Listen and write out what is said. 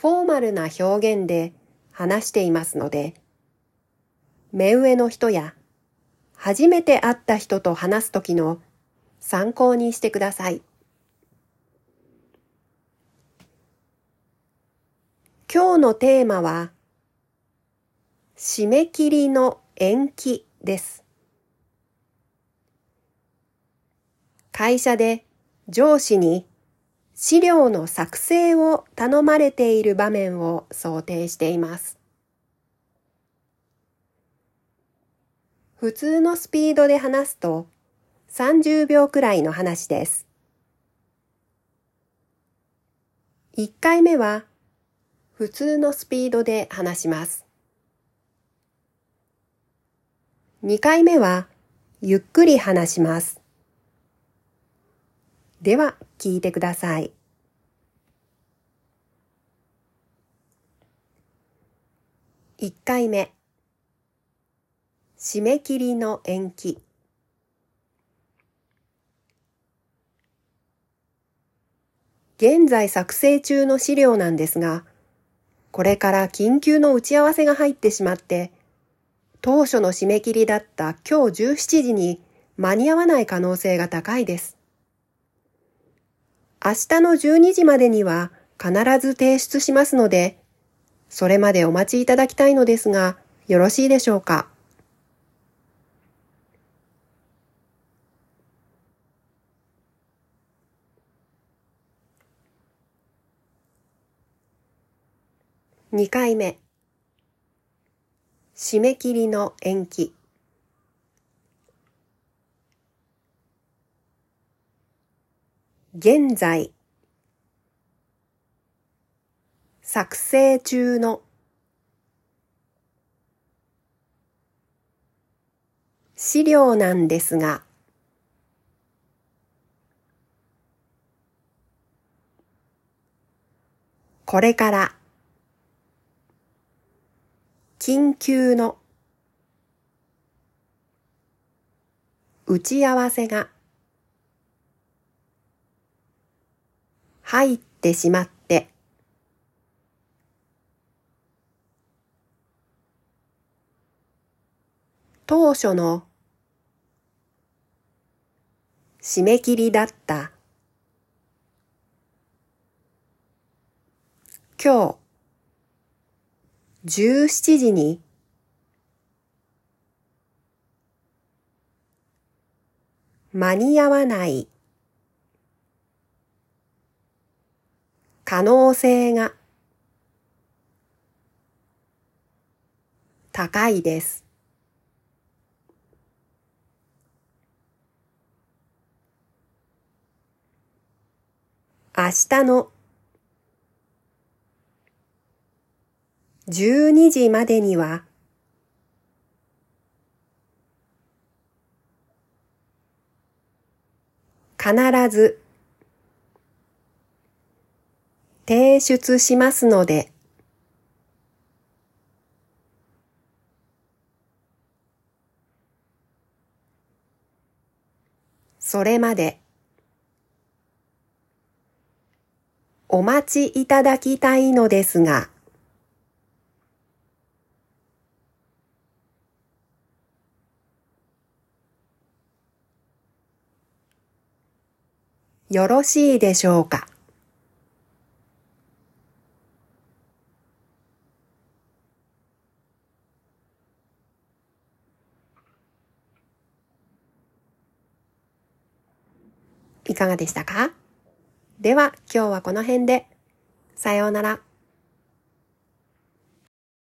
フォーマルな表現で話していますので、目上の人や初めて会った人と話すときの参考にしてください。今日のテーマは、締め切りの延期です。会社で上司に資料の作成を頼まれている場面を想定しています。普通のスピードで話すと30秒くらいの話です。1回目は普通のスピードで話します。2回目はゆっくり話します。では聞いてください。1回目締め切りの延期現在作成中の資料なんですが、これから緊急の打ち合わせが入ってしまって、当初の締め切りだった今日17時に間に合わない可能性が高いです。明日の12時までには必ず提出しますので、それまでお待ちいただきたいのですが、よろしいでしょうか？2回目締め切りの延期現在。作成中の。資料なんですが。これから。緊急の。打ち合わせが。入ってしまって。当初の締め切りだった。今日17時に間に合わない。可能性が高いです。明日の12時までには必ず提出しますので。それまで。お待ちいただきたいのですが。よろしいでしょうか。いかがでしたか？では今日はこの辺で。さようなら。